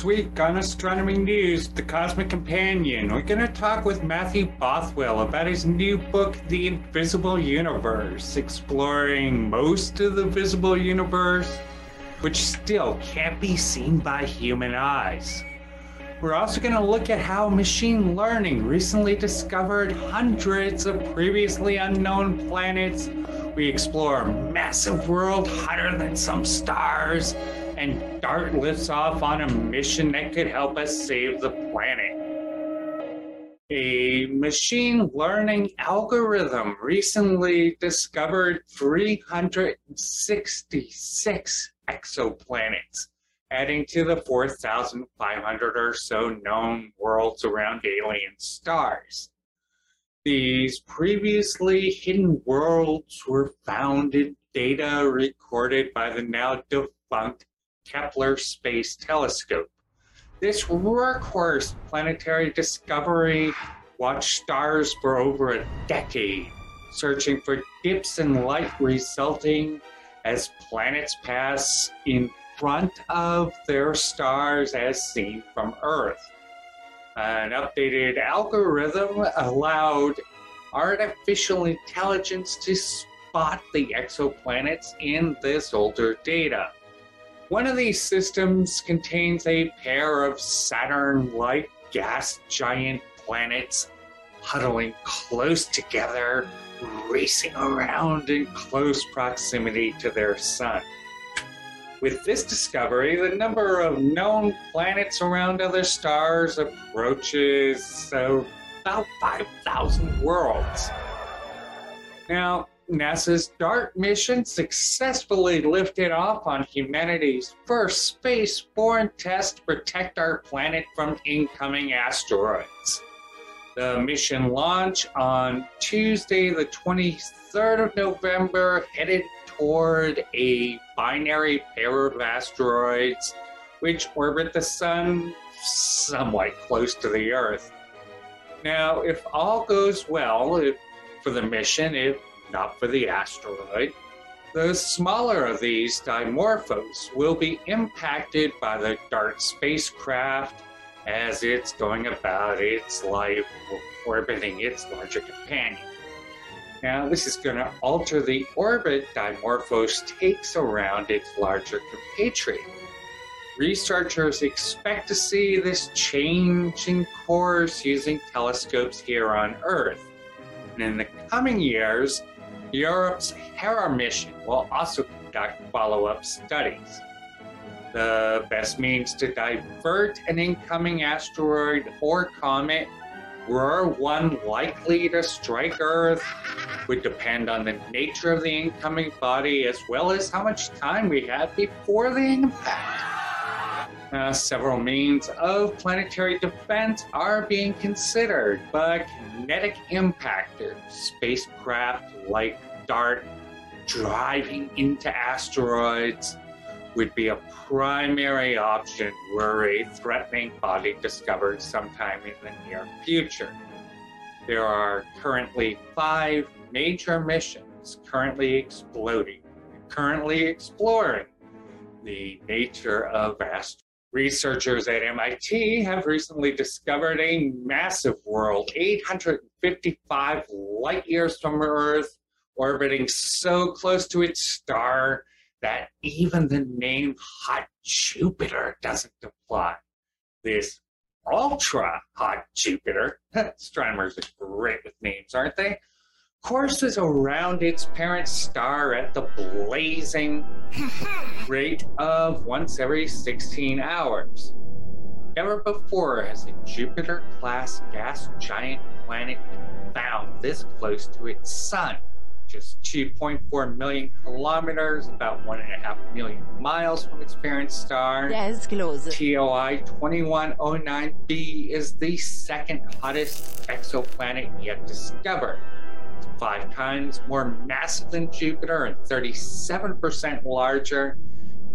This week on Astronomy News, The Cosmic Companion, we're going to talk with Matthew Bothwell about his new book, The Invisible Universe, exploring most of the visible universe, which still can't be seen by human eyes. We're also going to look at how machine learning recently discovered hundreds of previously unknown planets. We explore a massive world hotter than some stars and DART lifts off on a mission that could help us save the planet. A machine learning algorithm recently discovered 366 exoplanets, adding to the 4,500 or so known worlds around alien stars. These previously hidden worlds were found in data recorded by the now defunct Kepler Space Telescope. This workhorse planetary discovery watched stars for over a decade, searching for dips in light resulting as planets pass in front of their stars as seen from Earth. An updated algorithm allowed artificial intelligence to spot the exoplanets in this older data. One of these systems contains a pair of Saturn like gas giant planets huddling close together, racing around in close proximity to their sun. With this discovery, the number of known planets around other stars approaches about 5,000 worlds. Now, NASA's DART mission successfully lifted off on humanity's first spaceborne test to protect our planet from incoming asteroids. The mission launch on Tuesday, the 23rd of November, headed toward a binary pair of asteroids which orbit the Sun somewhat close to the Earth. Now, if all goes well if, for the mission, if not for the asteroid. The smaller of these dimorphos will be impacted by the DART spacecraft as it's going about its life orbiting its larger companion. Now, this is going to alter the orbit Dimorphos takes around its larger compatriot. Researchers expect to see this change in course using telescopes here on Earth. And in the coming years, Europe's Hera mission will also conduct follow up studies. The best means to divert an incoming asteroid or comet, were one likely to strike Earth, would depend on the nature of the incoming body as well as how much time we had before the impact. Uh, several means of planetary defense are being considered, but kinetic impactors, spacecraft like DART driving into asteroids would be a primary option were a threatening body discovered sometime in the near future. There are currently five major missions currently exploding, currently exploring the nature of asteroids Researchers at MIT have recently discovered a massive world, 855 light years from Earth, orbiting so close to its star that even the name hot Jupiter doesn't apply. This ultra hot Jupiter, astronomers are great with names, aren't they? Courses around its parent star at the blazing rate of once every 16 hours. Never before has a Jupiter class gas giant planet been found this close to its sun. Just 2.4 million kilometers, about 1.5 million miles from its parent star. Yes, close. TOI 2109b is the second hottest exoplanet yet discovered five times more massive than Jupiter and 37% larger.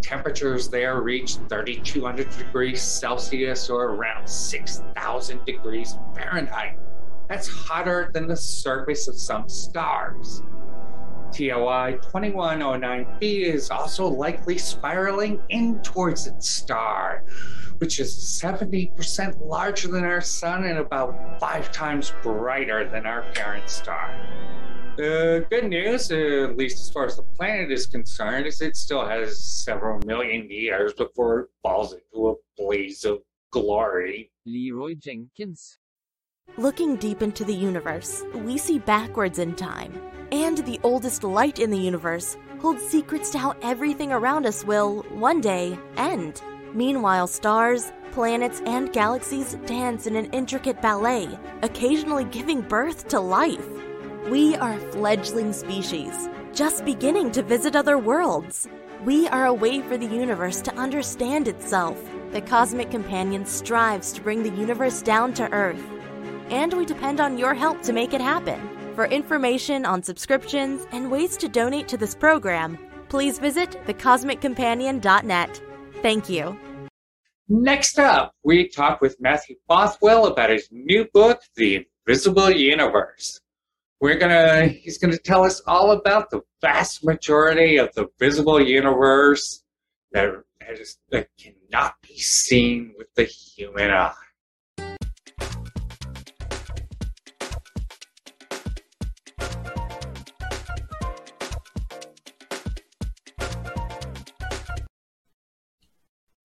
Temperatures there reach 3,200 degrees Celsius or around 6,000 degrees Fahrenheit. That's hotter than the surface of some stars. TOI 2109b is also likely spiraling in towards its star, which is 70% larger than our sun and about five times brighter than our parent star. The good news, uh, at least as far as the planet is concerned, is it still has several million years before it falls into a blaze of glory. Leeroy Jenkins. Looking deep into the universe, we see backwards in time. And the oldest light in the universe holds secrets to how everything around us will, one day, end. Meanwhile, stars, planets, and galaxies dance in an intricate ballet, occasionally giving birth to life. We are a fledgling species, just beginning to visit other worlds. We are a way for the universe to understand itself. The Cosmic Companion strives to bring the universe down to Earth. And we depend on your help to make it happen. For information on subscriptions and ways to donate to this program, please visit thecosmiccompanion.net. Thank you. Next up, we talk with Matthew Bothwell about his new book, The Invisible Universe. We're gonna he's gonna tell us all about the vast majority of the visible universe that, is, that cannot be seen with the human eye.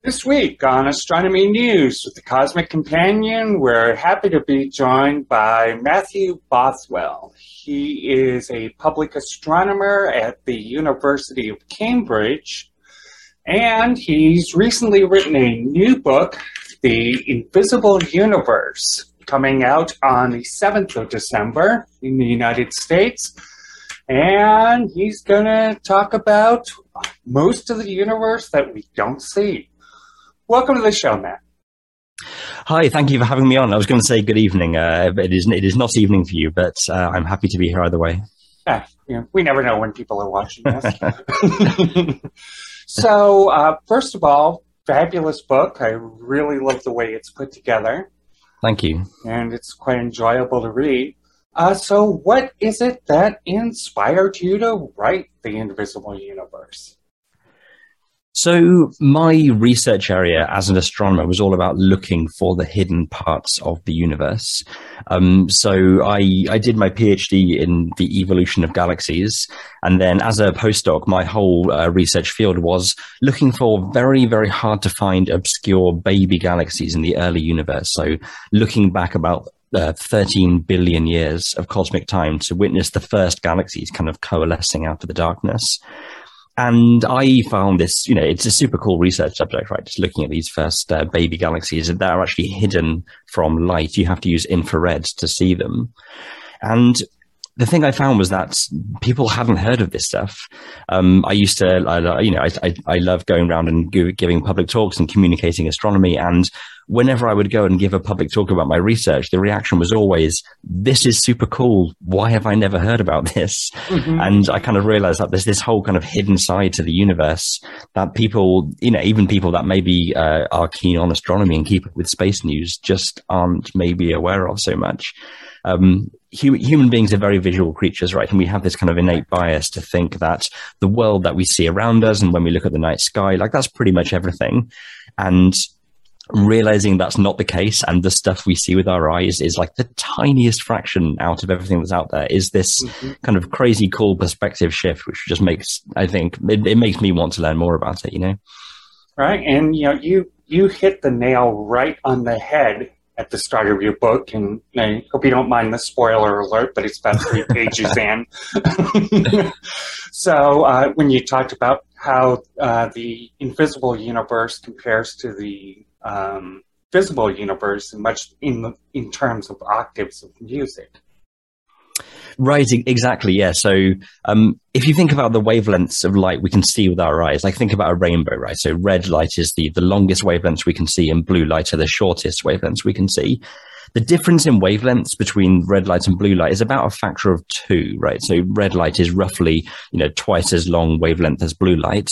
This week on Astronomy News with the Cosmic Companion, we're happy to be joined by Matthew Bothwell. He is a public astronomer at the University of Cambridge, and he's recently written a new book, The Invisible Universe, coming out on the 7th of December in the United States. And he's going to talk about most of the universe that we don't see. Welcome to the show, Matt. Hi, thank you for having me on. I was going to say good evening. Uh, it is it is not evening for you, but uh, I'm happy to be here either way. Yeah, you know, we never know when people are watching this. so, uh, first of all, fabulous book. I really love the way it's put together. Thank you. And it's quite enjoyable to read. Uh, so, what is it that inspired you to write The Invisible Universe? So, my research area as an astronomer was all about looking for the hidden parts of the universe. Um, so, I, I did my PhD in the evolution of galaxies. And then, as a postdoc, my whole uh, research field was looking for very, very hard to find obscure baby galaxies in the early universe. So, looking back about uh, 13 billion years of cosmic time to witness the first galaxies kind of coalescing out of the darkness. And I found this, you know, it's a super cool research subject, right? Just looking at these first uh, baby galaxies that are actually hidden from light. You have to use infrared to see them. And the thing I found was that people hadn't heard of this stuff. Um, I used to, I, you know, I, I, I love going around and giving public talks and communicating astronomy. And whenever I would go and give a public talk about my research, the reaction was always, this is super cool. Why have I never heard about this? Mm-hmm. And I kind of realized that there's this whole kind of hidden side to the universe that people, you know, even people that maybe uh, are keen on astronomy and keep up with space news just aren't maybe aware of so much. Um, human beings are very visual creatures, right? And we have this kind of innate bias to think that the world that we see around us and when we look at the night sky, like that's pretty much everything. And realizing that's not the case and the stuff we see with our eyes is like the tiniest fraction out of everything that's out there is this mm-hmm. kind of crazy cool perspective shift which just makes i think it, it, makes me want to learn more about it you know right and you know you you hit the nail right on the head at the start of your book and i hope you don't mind the spoiler alert but it's about three pages in so uh, when you talked about how uh, the invisible universe compares to the um, visible universe much in in terms of octaves of music. Right, exactly. Yeah. So, um, if you think about the wavelengths of light we can see with our eyes, like think about a rainbow, right? So, red light is the the longest wavelengths we can see, and blue light are the shortest wavelengths we can see. The difference in wavelengths between red light and blue light is about a factor of two, right? So, red light is roughly, you know, twice as long wavelength as blue light.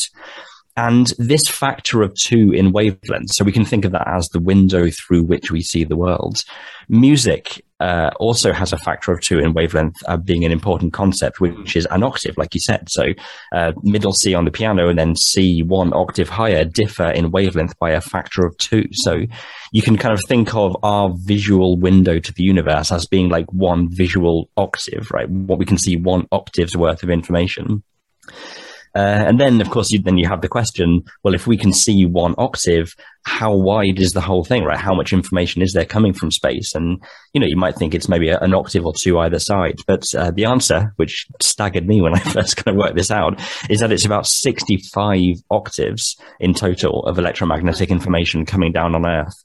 And this factor of two in wavelength, so we can think of that as the window through which we see the world. Music uh, also has a factor of two in wavelength uh, being an important concept, which is an octave, like you said. So uh, middle C on the piano and then C one octave higher differ in wavelength by a factor of two. So you can kind of think of our visual window to the universe as being like one visual octave, right? What we can see one octave's worth of information. Uh, and then, of course, you, then you have the question: Well, if we can see one octave, how wide is the whole thing, right? How much information is there coming from space? And you know, you might think it's maybe an octave or two either side, but uh, the answer, which staggered me when I first kind of worked this out, is that it's about sixty-five octaves in total of electromagnetic information coming down on Earth.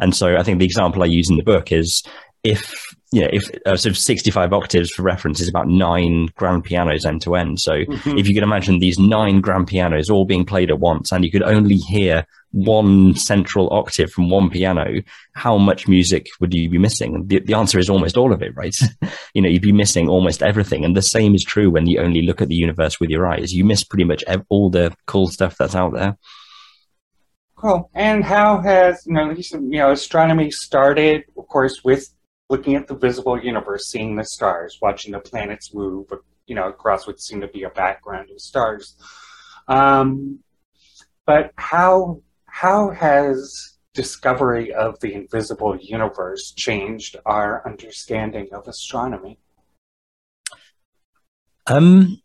And so, I think the example I use in the book is if you know, if uh, so 65 octaves for reference is about nine grand pianos end to end. So Mhm. if you can imagine these nine grand pianos all being played at once and you could only hear one central octave from one piano, how much music would you be missing? The, the answer is almost all of it, right? you know, you'd be missing almost everything. And the same is true when you only look at the universe with your eyes. You miss pretty much ev- all the cool stuff that's out there. Cool. And how has you know you know astronomy started, of course, with looking at the visible universe, seeing the stars, watching the planets move, you know, across what seemed to be a background of stars. Um, but how how has discovery of the invisible universe changed our understanding of astronomy? Um,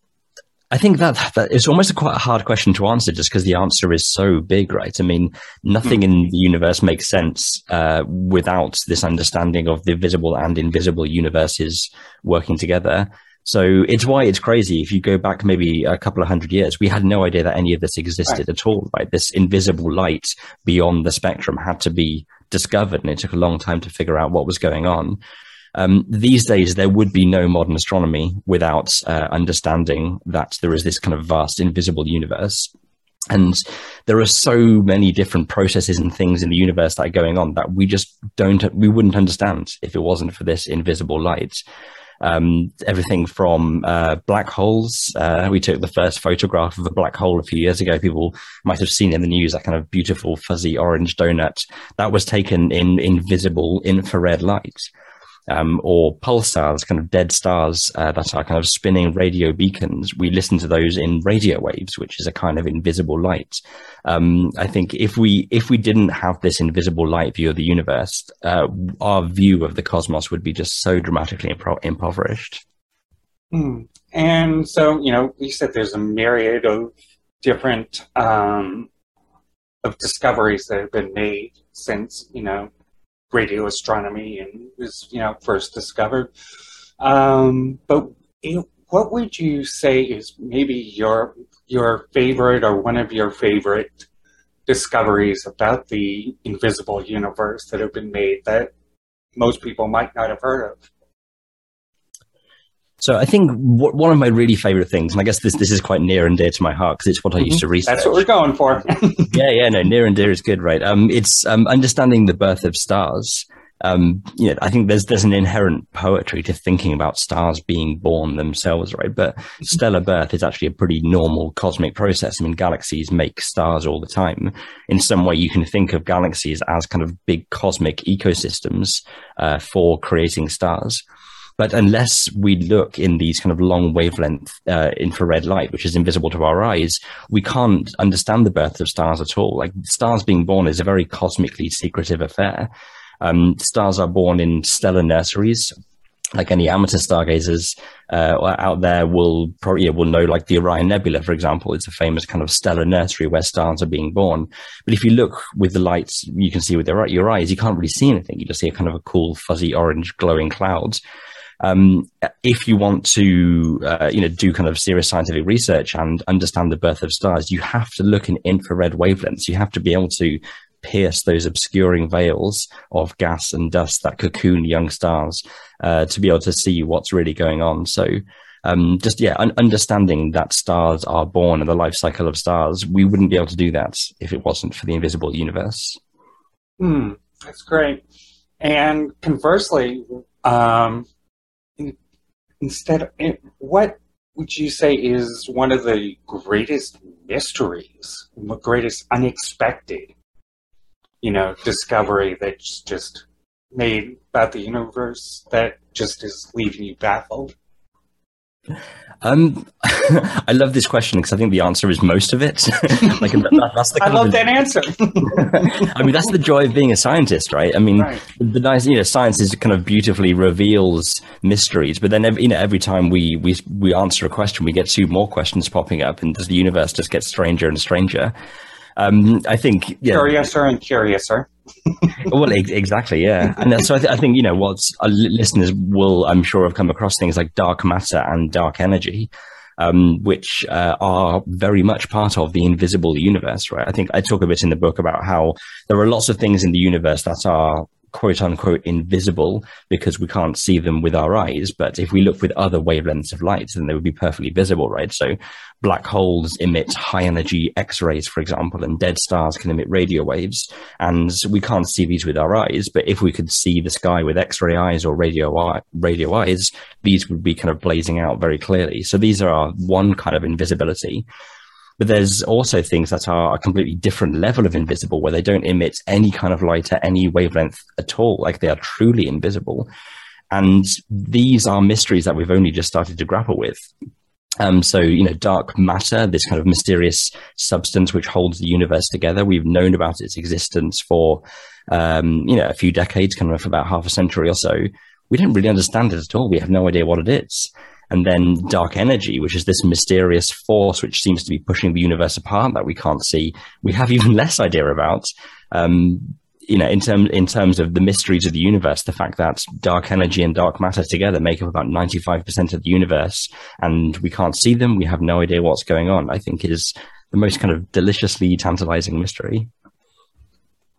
I think that, that it's almost a quite a hard question to answer just because the answer is so big, right? I mean, nothing in the universe makes sense uh, without this understanding of the visible and invisible universes working together. So it's why it's crazy. If you go back maybe a couple of hundred years, we had no idea that any of this existed at all, right? This invisible light beyond the spectrum had to be discovered, and it took a long time to figure out what was going on. Um, these days, there would be no modern astronomy without uh, understanding that there is this kind of vast invisible universe. And there are so many different processes and things in the universe that are going on that we just don't, we wouldn't understand if it wasn't for this invisible light. Um, everything from uh, black holes. Uh, we took the first photograph of a black hole a few years ago. People might have seen in the news that kind of beautiful fuzzy orange donut that was taken in invisible infrared light um, or pulsars, kind of dead stars uh, that are kind of spinning radio beacons. We listen to those in radio waves, which is a kind of invisible light. Um, I think if we if we didn't have this invisible light view of the universe, uh, our view of the cosmos would be just so dramatically impro- impoverished. Hmm. And so, you know, you said there's a myriad of different um, of discoveries that have been made since, you know, radio astronomy and was, you know, first discovered. Um, but you know, what would you say is maybe your your favorite or one of your favorite discoveries about the invisible universe that have been made that most people might not have heard of? So I think w- one of my really favorite things, and I guess this this is quite near and dear to my heart because it's what I used to research. That's what we're going for. yeah, yeah, no, near and dear is good, right? Um, it's um, understanding the birth of stars. Um, you know, I think there's there's an inherent poetry to thinking about stars being born themselves, right? But stellar birth is actually a pretty normal cosmic process. I mean, galaxies make stars all the time. In some way, you can think of galaxies as kind of big cosmic ecosystems uh, for creating stars. But unless we look in these kind of long wavelength uh, infrared light, which is invisible to our eyes, we can't understand the birth of stars at all. Like stars being born is a very cosmically secretive affair. Um, stars are born in stellar nurseries. Like any amateur stargazers uh, out there will probably yeah, will know, like the Orion Nebula, for example, it's a famous kind of stellar nursery where stars are being born. But if you look with the lights you can see with your, your eyes, you can't really see anything. You just see a kind of a cool, fuzzy, orange, glowing clouds um, if you want to, uh, you know, do kind of serious scientific research and understand the birth of stars, you have to look in infrared wavelengths. You have to be able to pierce those obscuring veils of gas and dust that cocoon young stars uh, to be able to see what's really going on. So, um, just yeah, un- understanding that stars are born and the life cycle of stars, we wouldn't be able to do that if it wasn't for the invisible universe. Hmm, that's great. And conversely, um, instead, of, what would you say is one of the greatest mysteries, the greatest unexpected, you know, discovery that's just made about the universe that just is leaving you baffled? Um, I love this question because I think the answer is most of it. like that, that's the I love that answer. I mean, that's the joy of being a scientist, right? I mean, Right. the nice, you know, science is kind of beautifully reveals mysteries, but then, every, you know, every time we, we, we answer a question, we get two more questions popping up and does the universe just gets stranger and stranger. Um, I think, yeah, Curiouser and curiouser. Well, ex- exactly, yeah. And so I, th- I think, you know, what uh, listeners will, I'm sure, have come across things like dark matter and dark energy, um, which uh, are very much part of the invisible universe, right? I think I talk a bit in the book about how there are lots of things in the universe that are quote unquote invisible because we can't see them with our eyes. But if we look with other wavelengths of light, then they would be perfectly visible, right? So black holes emit high energy X rays, for example, and dead stars can emit radio waves. And we can't see these with our eyes. But if we could see the sky with X ray eyes or radio, eye- radio eyes, these would be kind of blazing out very clearly. So these are one kind of invisibility. But there's also things that are a completely different level of invisible where they don't emit any kind of light at any wavelength at all. Like they are truly invisible. And these are mysteries that we've only just started to grapple with. Um, so, you know, dark matter, this kind of mysterious substance which holds the universe together, we've known about its existence for, um, you know, a few decades, kind of about half a century or so. We don't really understand it at all. We have no idea what it is. And then dark energy, which is this mysterious force which seems to be pushing the universe apart that we can't see, we have even less idea about. Um, you know, in terms in terms of the mysteries of the universe, the fact that dark energy and dark matter together make up about ninety five percent of the universe, and we can't see them, we have no idea what's going on. I think is the most kind of deliciously tantalizing mystery.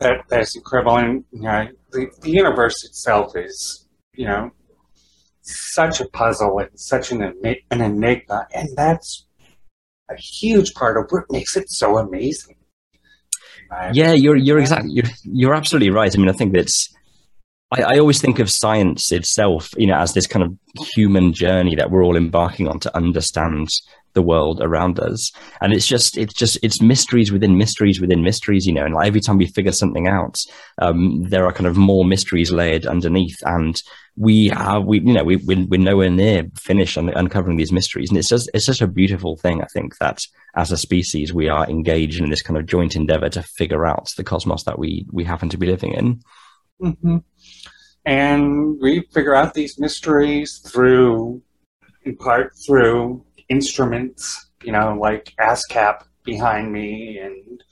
That that's incredible, and you know, the, the universe itself is, you know, such a puzzle and such an an enigma, and that's a huge part of what makes it so amazing. Yeah, you're you're exactly you're, you're absolutely right. I mean, I think that's I, I always think of science itself, you know, as this kind of human journey that we're all embarking on to understand the world around us. And it's just it's just it's mysteries within mysteries within mysteries, you know, and like every time we figure something out, um, there are kind of more mysteries layered underneath. And we have we you know, we we're, we're nowhere near finished on uncovering these mysteries. And it's just it's such a beautiful thing, I think, that as a species we are engaged in this kind of joint endeavor to figure out the cosmos that we we happen to be living in. hmm And we figure out these mysteries through, in part, through instruments, you know, like ASCAP behind me, and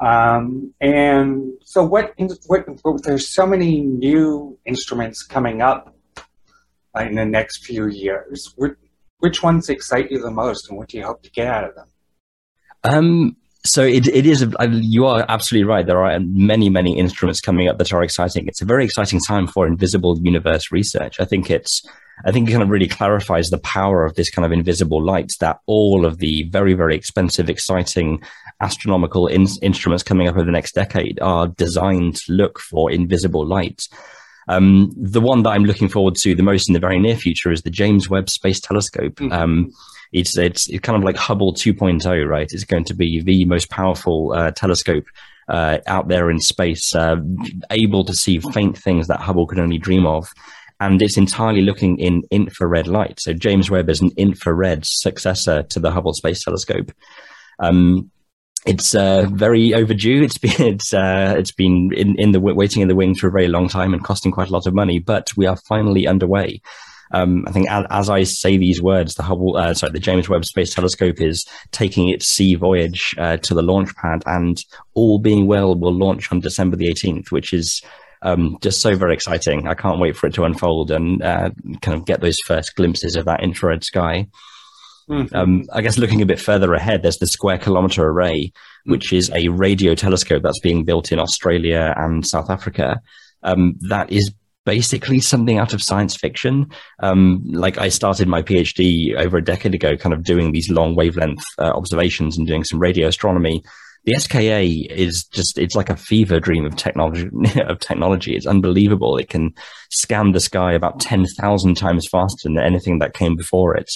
um, and so what? What? there's so many new instruments coming up in the next few years. Which, which ones excite you the most, and what do you hope to get out of them? Um, so it, it is, you are absolutely right. There are many, many instruments coming up that are exciting. It's a very exciting time for invisible universe research. I think it's, I think it kind of really clarifies the power of this kind of invisible light that all of the very, very expensive, exciting astronomical in- instruments coming up over the next decade are designed to look for invisible light. Um, the one that I'm looking forward to the most in the very near future is the James Webb Space Telescope. Mhm. Um, it's, it's it's kind of like Hubble 2.0, right? It's going to be the most powerful uh, telescope uh, out there in space, uh, able to see faint things that Hubble could only dream of. And it's entirely looking in infrared light. So James Webb is an infrared successor to the Hubble Space Telescope. Um, it's uh, very overdue. It's been it's uh, it's been in in the waiting in the wings for a very long time and costing quite a lot of money, but we are finally underway. Um, I think as, as I say these words, the Hubble, uh, sorry, the James Webb Space Telescope is taking its sea voyage uh, to the launch pad, and all being well, will launch on December the 18th, which is um, just so very exciting. I can't wait for it to unfold and uh, kind of get those first glimpses of that infrared sky. Mhm. Um, I guess looking a bit further ahead, there's the Square Kilometre Array, which is a radio telescope that's being built in Australia and South Africa. Um, that is basically something out of science fiction. Um, like I started my PhD over a decade ago, kind of doing these long wavelength uh, observations and doing some radio astronomy. The SKA is just, it's like a fever dream of technology, of technology. It's unbelievable. It can scan the sky about 10,000 times faster than anything that came before it.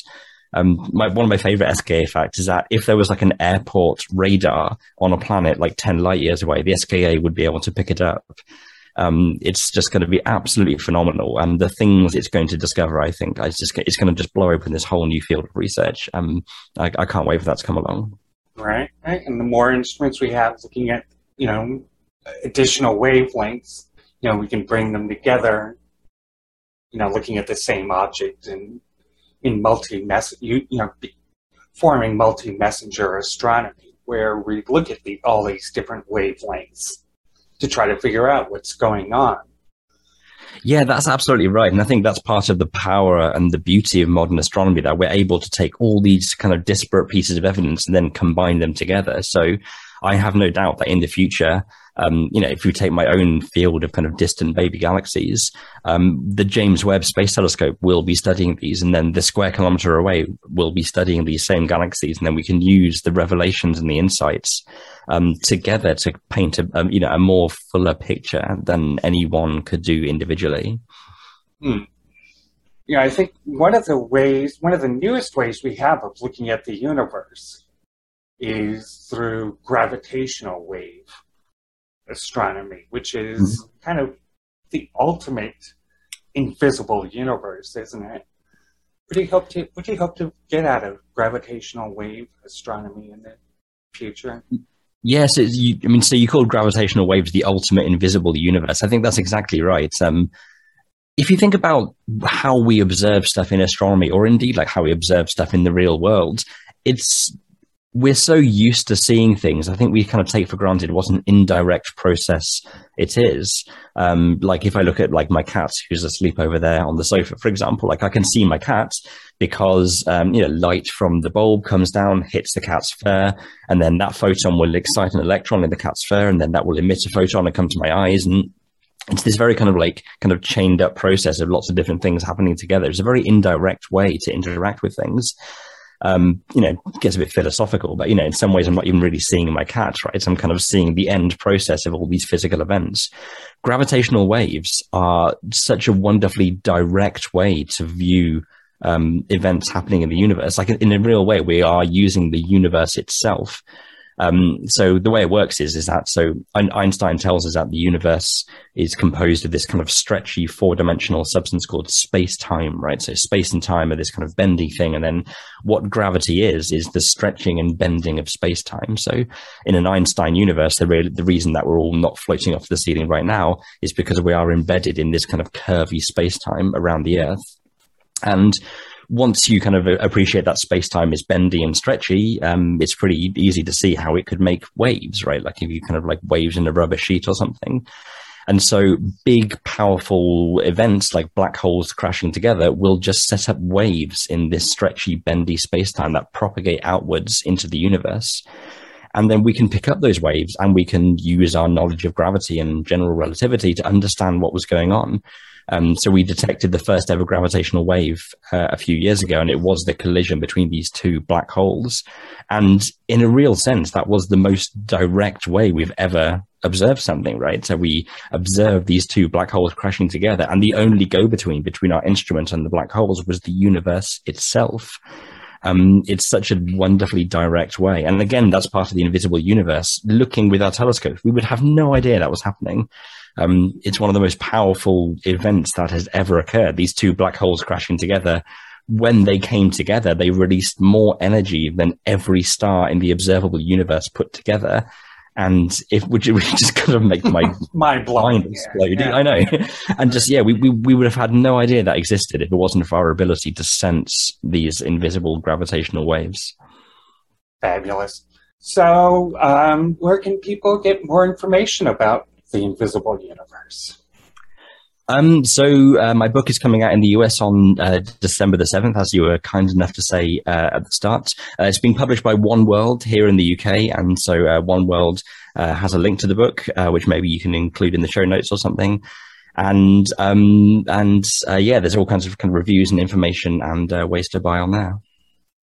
Um, my, one of my favorite SKA facts is that if there was like an airport radar on a planet like 10 light years away, the SKA would be able to pick it up. Um, it's just going to be absolutely phenomenal, and the things it's going to discover, I think, it's just it's going to just blow open this whole new field of research. Um, I, I can't wait for that to come along. Right, right, and the more instruments we have looking at, you know, additional wavelengths, you know, we can bring them together. You know, looking at the same object and in multi you, you know, forming multi messenger astronomy, where we look at the, all these different wavelengths to try to figure out what's going on. Yeah, that's absolutely right. And I think that's part of the power and the beauty of modern astronomy that we're able to take all these kind of disparate pieces of evidence and then combine them together. So I have no doubt that in the future, um, you know, if we take my own field of kind of distant baby galaxies, um, the James Webb Space Telescope will be studying these, and then the Square Kilometre Array will be studying these same galaxies, and then we can use the revelations and the insights um, together to paint a, um, you know a more fuller picture than anyone could do individually. Hmm. Yeah, I think one of the ways, one of the newest ways we have of looking at the universe is through gravitational wave astronomy, which is mm-hmm. kind of the ultimate invisible universe, isn't it? What do you hope to what do you hope to get out of gravitational wave astronomy in the future? Yes, you, I mean, so you call gravitational waves the ultimate invisible universe. I think that's exactly right. Um, if you think about how we observe stuff in astronomy, or indeed like how we observe stuff in the real world, it's we're so used to seeing things. I think we kind of take for granted what an indirect process it is. Um, like if I look at like my cat who's asleep over there on the sofa, for example, like I can see my cat because um, you know light from the bulb comes down, hits the cat's fur, and then that photon will excite an electron in the cat's fur, and then that will emit a photon and come to my eyes and it's this very kind of like kind of chained up process of lots of different things happening together. It's a very indirect way to interact with things um, you know, gets a bit philosophical, but you know, in some ways, I'm not even really seeing my cat, right? I'm kind of seeing the end process of all these physical events. Gravitational waves are such a wonderfully direct way to view um, events happening in the universe. Like in, in a real way, we are using the universe itself um, so the way it works is is that so Einstein tells us that the universe is composed of this kind of stretchy four dimensional substance called space time, right? So space and time are this kind of bendy thing, and then what gravity is is the stretching and bending of space time. So in an Einstein universe, the re- the reason that we're all not floating off the ceiling right now is because we are embedded in this kind of curvy space time around the Earth, and once you kind of appreciate that space time is bendy and stretchy, um, it's pretty easy to see how it could make waves, right? Like if you kind of like waves in a rubber sheet or something. And so big, powerful events like black holes crashing together will just set up waves in this stretchy, bendy space time that propagate outwards into the universe. And then we can pick up those waves and we can use our knowledge of gravity and general relativity to understand what was going on. Um, so we detected the first ever gravitational wave uh, a few years ago, and it was the collision between these two black holes. And in a real sense, that was the most direct way we've ever observed something, right? So we observed these two black holes crashing together, and the only go between between our instrument and the black holes was the universe itself. Um, it's such a wonderfully direct way. And again, that's part of the invisible universe. Looking with our telescopes, we would have no idea that was happening. Um, it's one of the most powerful events that has ever occurred. These two black holes crashing together. When they came together, they released more energy than every star in the observable universe put together. And if would just kind of make my mind mind explode. Yeah. I know, and just yeah, we, we we would have had no idea that existed if it wasn't for our ability to sense these invisible gravitational waves. Fabulous. So, um, where can people get more information about the invisible universe? Um, so uh, my book is coming out in the US on uh, December the seventh, as you were kind enough to say uh, at the start. Uh, it's being published by Oneworld here in the UK, and so uh, Oneworld uh, has a link to the book, which maybe you can include in the show notes or something. And um, and yeah, there's all kinds of kind of reviews and information and ways to buy on there.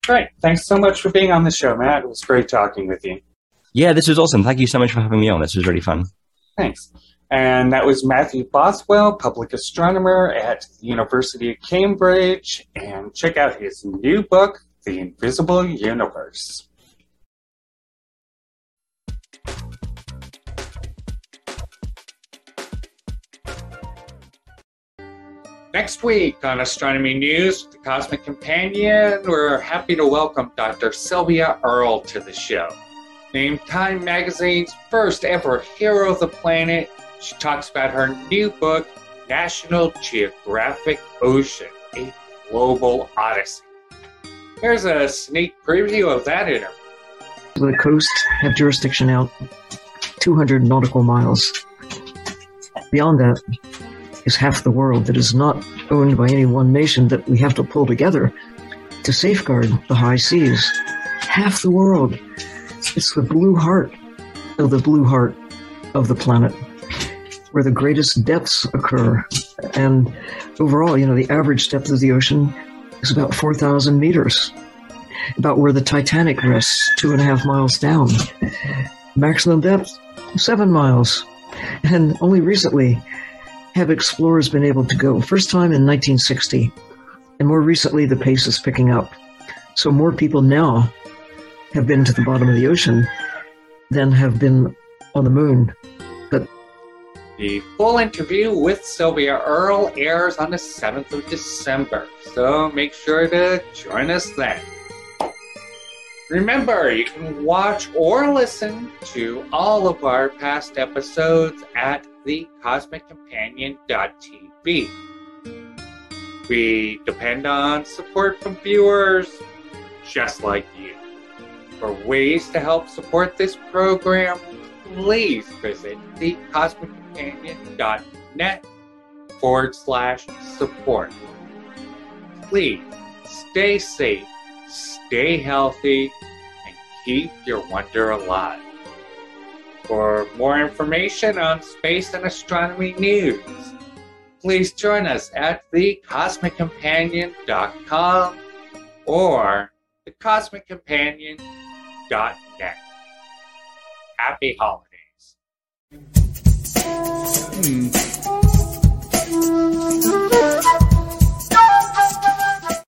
Great, thanks so much for being on the show, Matt. It was great talking with you. Yeah, this was awesome. Thank you so much for having me on. This was really fun. Thanks. And that was Matthew Bothwell, public astronomer at the University of Cambridge. And check out his new book, The Invisible Universe. Next week on Astronomy News with the Cosmic Companion, we're happy to welcome Dr. Sylvia Earle to the show. Named Time Magazine's first ever hero of the planet, she talks about her new book, National Geographic Ocean, a global odyssey. Here's a sneak preview of that interview. The coast have jurisdiction out 200 nautical miles. Beyond that is half the world that is not owned by any one nation that we have to pull together to safeguard the high seas. Half the world. It's the blue heart of the blue heart of the planet where the greatest depths occur. And overall, you know, the average depth of the ocean is about 4,000 meters, about where the Titanic rests, two and a half miles down. Maximum depth, seven miles. And only recently have explorers been able to go. First time in 1960. And more recently, the pace is picking up. So more people now have been to the bottom of the ocean than have been on the moon. The full interview with Sylvia Earle airs on the 7th of December, so make sure to join us then. Remember, you can watch or listen to all of our past episodes at thecosmiccompanion.tv. We depend on support from viewers just like you. For ways to help support this program, please visit thecosmiccompanion.net forward slash support. Please stay safe, stay healthy, and keep your wonder alive. For more information on space and astronomy news, please join us at thecosmiccompanion.com or thecosmiccompanion.net. Happy holidays. Hum.